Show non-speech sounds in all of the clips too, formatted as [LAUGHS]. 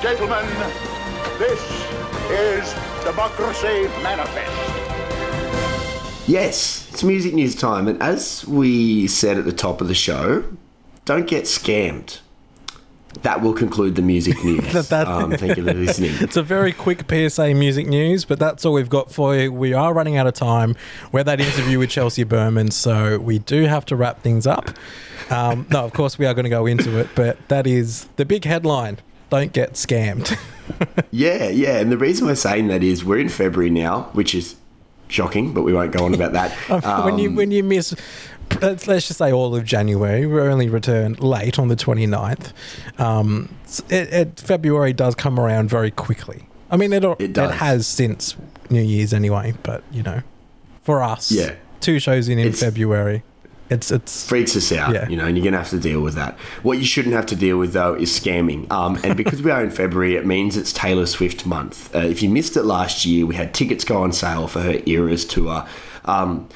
gentlemen, this is Democracy Manifest. Yes, it's music news time, and as we said at the top of the show, don't get scammed. That will conclude the music [LAUGHS] news. That- that- um, thank you for listening. [LAUGHS] It's a very quick PSA music news, but that's all we've got for you. We are running out of time. We're that interview with Chelsea Berman, so we do have to wrap things up. Um, no, of course we are going to go into it, but that is the big headline. Don't get scammed. [LAUGHS] Yeah, yeah, and the reason we're saying that is we're in February now, which is shocking, but we won't go on about that. [LAUGHS] when you Um, when you miss let's, let's just say all of January, we only returned late on the 29th. Um, it, it, February does come around very quickly. I mean, it, It does. has since New Year's anyway, but you know, for us, Yeah. two shows in in It's- February, it's it's freaks us out, Yeah. you know, and you're going to have to deal with that. What you shouldn't have to deal with, though, is scamming. Um, and because we are in February, it means it's Taylor Swift month. Uh, if you missed it last year, we had tickets go on sale for her Eras tour. Um,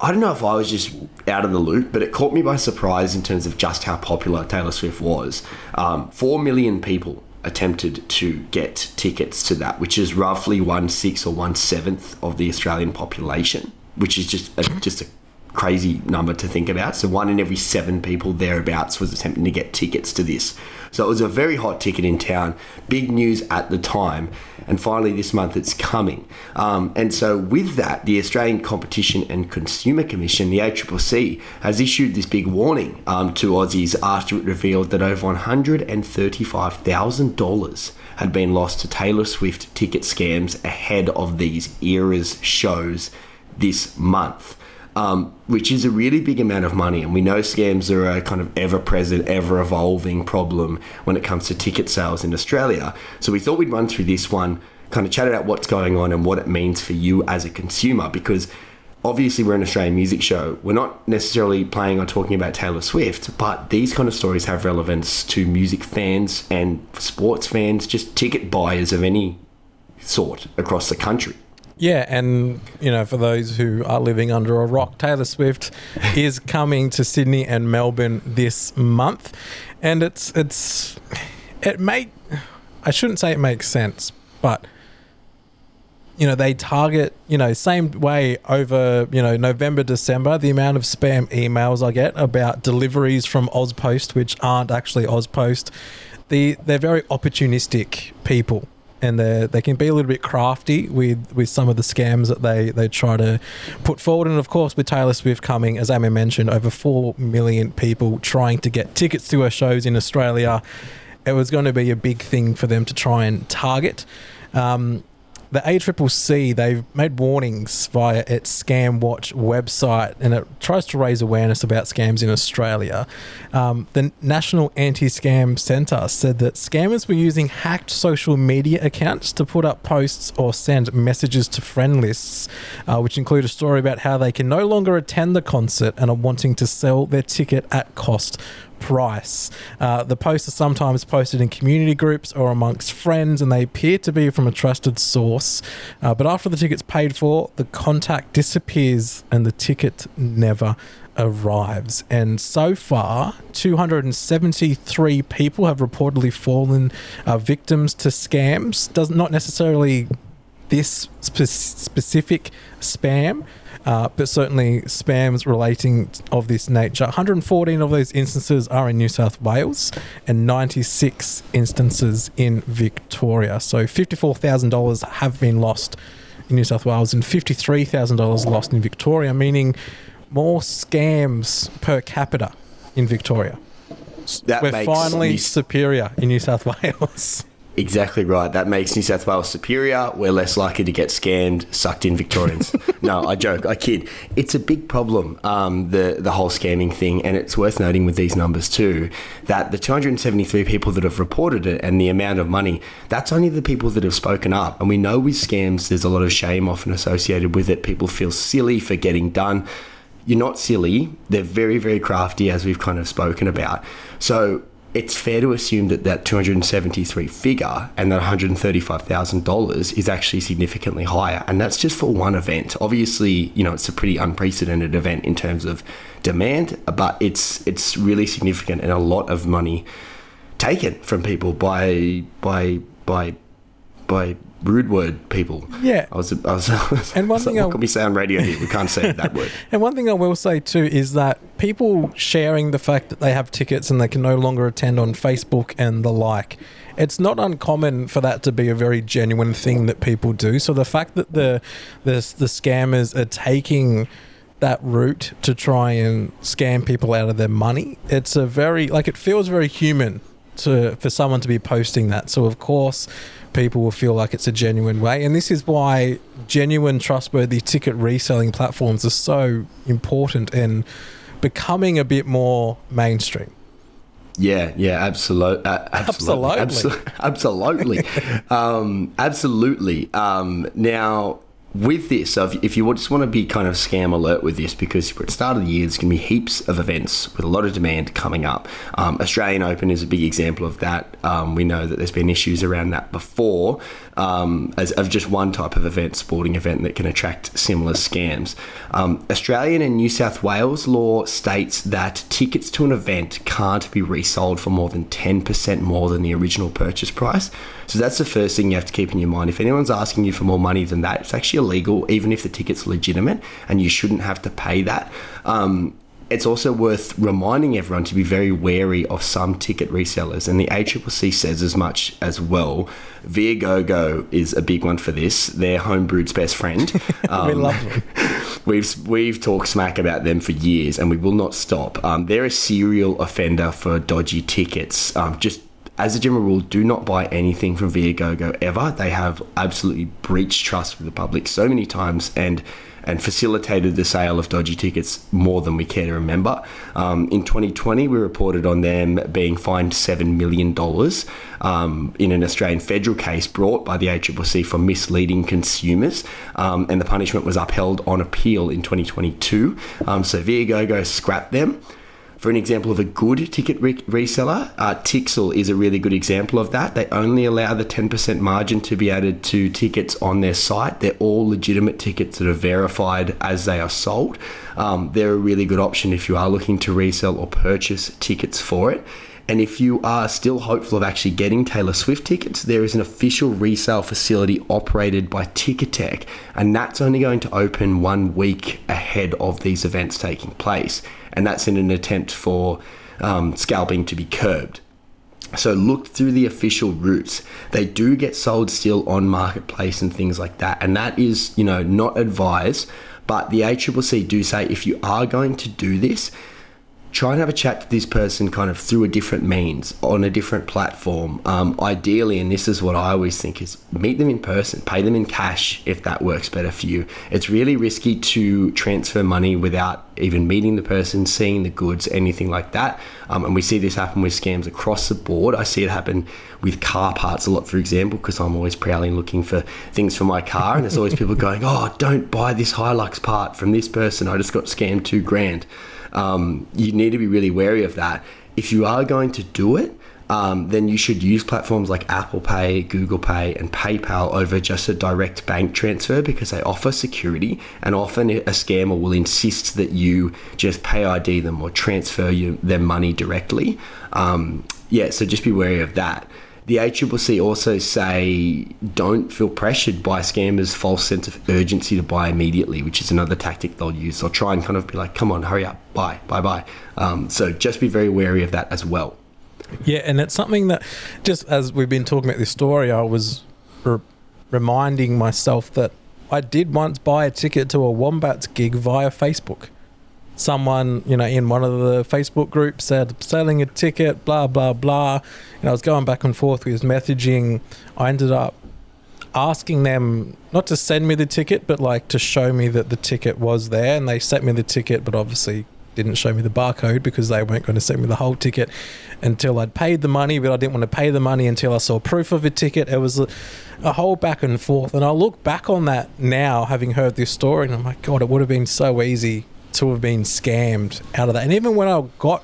I don't know if I was just out of the loop, but it caught me by surprise in terms of just how popular Taylor Swift was. Um, Four million people attempted to get tickets to that, which is roughly one sixth or one seventh of the Australian population, which is just a, just a crazy number to think about. So one in every seven people thereabouts was attempting to get tickets to this. So it was a very hot ticket in town, big news at the time, and finally this month it's coming. Um, and so with that, the Australian Competition and Consumer Commission, the ACCC, has issued this big warning um, to Aussies after it revealed that over $135,000 had been lost to Taylor Swift ticket scams ahead of these eras shows this month um, which is a really big amount of money. And we know scams are a kind of ever present, ever evolving problem when it comes to ticket sales in Australia. So we thought we'd run through this one, kind of chat about what's going on and what it means for you as a consumer, because obviously we're an Australian music show. We're not necessarily playing or talking about Taylor Swift, but these kind of stories have relevance to music fans and sports fans, just ticket buyers of any sort across the country. Yeah, and you know, for those who are living under a rock, Taylor Swift [LAUGHS] is coming to Sydney and Melbourne this month, and it's it's it make I shouldn't say it makes sense, but you know they target you know same way over you know November December the amount of spam emails I get about deliveries from Aus Post which aren't actually Aus Post. The they're very opportunistic people and they they can be a little bit crafty with with some of the scams that they they try to put forward. And of course with Taylor Swift coming as Amy mentioned over 4 million people trying to get tickets to her shows in Australia it was going to be a big thing for them to try and target. Um, the ACCC, they've made warnings via its Scamwatch website and it tries to raise awareness about scams in Australia. Um, the National Anti Scam Centre said that scammers were using hacked social media accounts to put up posts or send messages to friend lists, uh, which include a story about how they can no longer attend the concert and are wanting to sell their ticket at cost price. Uh, the posts are sometimes posted in community groups or amongst friends, and they appear to be from a trusted source. Uh, but after the ticket's paid for, the contact disappears and the ticket never arrives. And so far, 273 people have reportedly fallen uh, victims to scams. Does not necessarily this spe- specific spam, uh, but certainly spams relating of this nature. 114 of those instances are in New South Wales and 96 instances in Victoria. So $54,000 have been lost in New South Wales and $53,000 lost in Victoria, meaning more scams per capita in Victoria. That We're makes finally New- superior in New South [LAUGHS] Wales. Exactly right. That makes New South Wales superior. We're less likely to get scammed, sucked in Victorians. [LAUGHS] no, I joke. I kid. It's a big problem, um, the the whole scamming thing, and it's worth noting with these numbers too that the 273 people that have reported it and the amount of money, that's only the people that have spoken up. And we know with scams, there's a lot of shame often associated with it. People feel silly for getting done. You're not silly. They're very, very crafty, as we've kind of spoken about. So it's fair to assume that that 273 figure and that $135,000 is actually significantly higher. And that's just for one event. Obviously, you know, it's a pretty unprecedented event in terms of demand, but it's it's really significant and a lot of money taken from people by by by by rude word people. Yeah. I was, I was, I was And one I was like, thing I- what can we say on radio here? We can't say that word. [LAUGHS] And one thing I will say too is that people sharing the fact that they have tickets and they can no longer attend on Facebook and the like, it's not uncommon for that to be a very genuine thing that people do. So the fact that the the, the scammers are taking that route to try and scam people out of their money, it's a very like it feels very human to for someone to be posting that. So of course people will feel like it's a genuine way. And this is why genuine, trustworthy ticket reselling platforms are so important and becoming a bit more mainstream. Yeah, yeah, absolute, uh, absolutely, Absolutely. [LAUGHS] absolutely, absolutely, [LAUGHS] um, absolutely. Um, now, with this, if, you just want to be kind of scam alert with this, because at the start of the year, there's going to be heaps of events with a lot of demand coming up. Um, Australian Open is a big example of that. Um, we know that there's been issues around that before, um, as of just one type of event, sporting event that can attract similar scams. Um, Australian and New South Wales law states that tickets to an event can't be resold for more than 10% more than the original purchase price. So that's the first thing you have to keep in your mind. If anyone's asking you for more money than that, it's actually illegal, even if the ticket's legitimate, and you shouldn't have to pay that. Um, it's also worth reminding everyone to be very wary of some ticket resellers, and the ACCC says as much as well. Viagogo is a big one for this. They're homebrewed's best friend. [LAUGHS] Um, we love them. [LAUGHS] We've we've talked smack about them for years, and we will not stop. Um, they're a serial offender for dodgy tickets. Um, just as a general rule, do not buy anything from Viagogo ever. They have absolutely breached trust with the public so many times, and and facilitated the sale of dodgy tickets more than we care to remember. Um, in 2020, we reported on them being fined $7 million um, in an Australian federal case brought by the ACCC for misleading consumers, um, and the punishment was upheld on appeal in 2022. Um, so Viagogo scrapped them. For an example of a good ticket re- reseller, uh, Tixel is a really good example of that. They only allow the 10% margin to be added to tickets on their site. They're all legitimate tickets that are verified as they are sold. Um, they're a really good option if you are looking to resell or purchase tickets for it. And if you are still hopeful of actually getting Taylor Swift tickets, there is an official resale facility operated by Ticketek, and that's only going to open one week ahead of these events taking place. And that's in an attempt for um, scalping to be curbed. So look through the official routes. They do get sold still on marketplace and things like that, and that is, you know, not advised. But the ACCC do say if you are going to do this, try and have a chat to this person kind of through a different means on a different platform. Um, ideally, and this is what I always think is meet them in person, pay them in cash if that works better for you. It's really risky to transfer money without even meeting the person, seeing the goods, anything like that. Um, and we see this happen with scams across the board. I see it happen with car parts a lot, for example, because I'm always prowling looking for things for my car, and there's always people [LAUGHS] going, "Oh, don't buy this Hilux part from this person. I just got scammed two grand." Um, you need to be really wary of that. If you are going to do it, um, then you should use platforms like Apple Pay, Google Pay, and PayPal over just a direct bank transfer because they offer security. And often a scammer will insist that you just PayID them or transfer you, their money directly. Um, yeah, so just be wary of that. The ACCC also say don't feel pressured by scammers' false sense of urgency to buy immediately, which is another tactic they'll use. They'll try and kind of be like, come on, hurry up, buy, buy, buy. Um, so just be very wary of that as well. Yeah, and it's something that just as we've been talking about this story, I was re- reminding myself that I did once buy a ticket to a Wombats gig via Facebook. Someone, you know, in one of the Facebook groups said selling a ticket, blah blah blah. And I was going back and forth with messaging. I ended up asking them not to send me the ticket, but like to show me that the ticket was there, and they sent me the ticket, but obviously didn't show me the barcode because they weren't going to send me the whole ticket until I'd paid the money, but I didn't want to pay the money until I saw proof of a ticket. It was a, a whole back and forth. And I look back on that now, having heard this story, and I'm like, God, it would have been so easy to have been scammed out of that. And even when I got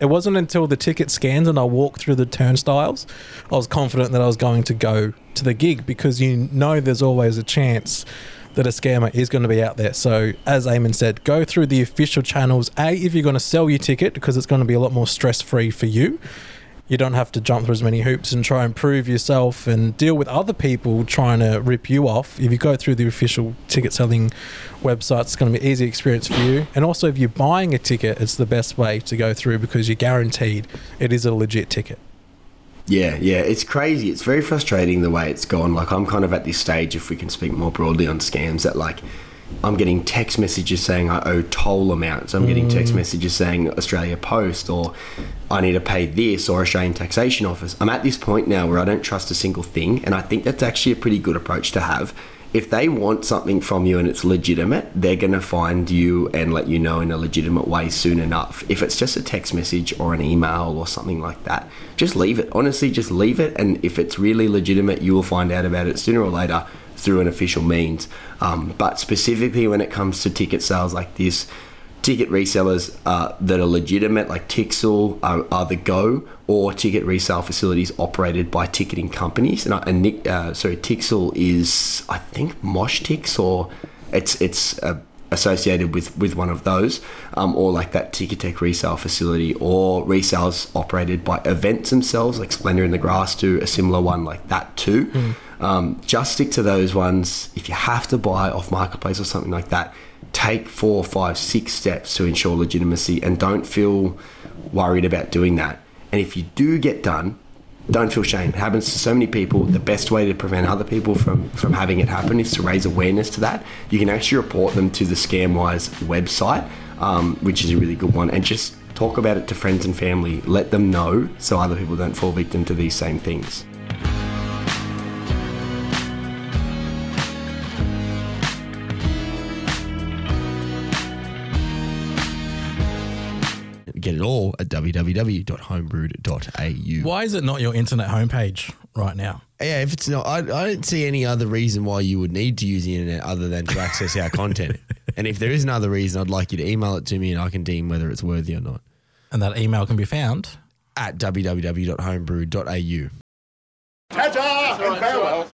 it wasn't until the ticket scans and I walked through the turnstiles, I was confident that I was going to go to the gig because you know there's always a chance that a scammer is going to be out there. So, as Eamon said, go through the official channels. A, if you're going to sell your ticket, because it's going to be a lot more stress free for you. You don't have to jump through as many hoops and try and prove yourself and deal with other people trying to rip you off. If you go through the official ticket selling website, it's going to be an easy experience for you. And also, if you're buying a ticket, it's the best way to go through because you're guaranteed it is a legit ticket. Yeah, yeah, it's crazy. It's very frustrating the way it's gone. Like I'm kind of at this stage, if we can speak more broadly on scams, that like I'm getting text messages saying I owe toll amounts. I'm getting text mm. messages saying Australia Post or I need to pay this or Australian Taxation Office. I'm at this point now where I don't trust a single thing, and I think that's actually a pretty good approach to have. If they want something from you and it's legitimate, they're going to find you and let you know in a legitimate way soon enough. If it's just a text message or an email or something like that, just leave it. Honestly, just leave it. And if it's really legitimate, you will find out about it sooner or later through an official means. Um, but specifically when it comes to ticket sales like this, ticket resellers uh, that are legitimate, like Tixel, are, are the go, or ticket resale facilities operated by ticketing companies. And, and Nick, uh, sorry, Tixel is I think Moshtix, or it's it's uh, associated with with one of those, um, or like that Ticketek resale facility, or resales operated by events themselves, like Splendour in the Grass do a similar one like that too. Um, just stick to those ones. If you have to buy off marketplace or something like that, take four, five, six steps to ensure legitimacy, and don't feel worried about doing that. And if you do get done, don't feel shame. It happens to so many people. The best way to prevent other people from, from having it happen is to raise awareness to that. You can actually report them to the Scamwise website, um, which is a really good one, and just talk about it to friends and family. Let them know so other people don't fall victim to these same things. All at www.homebrewed.au. Why is it not your internet homepage right now? Yeah, if it's not, I, I don't see any other reason why you would need to use the internet other than to access our content. [LAUGHS] And if there is another reason, I'd like you to email it to me and I can deem whether it's worthy or not. And that email can be found At www.homebrewed.au. Ta-ta and farewell.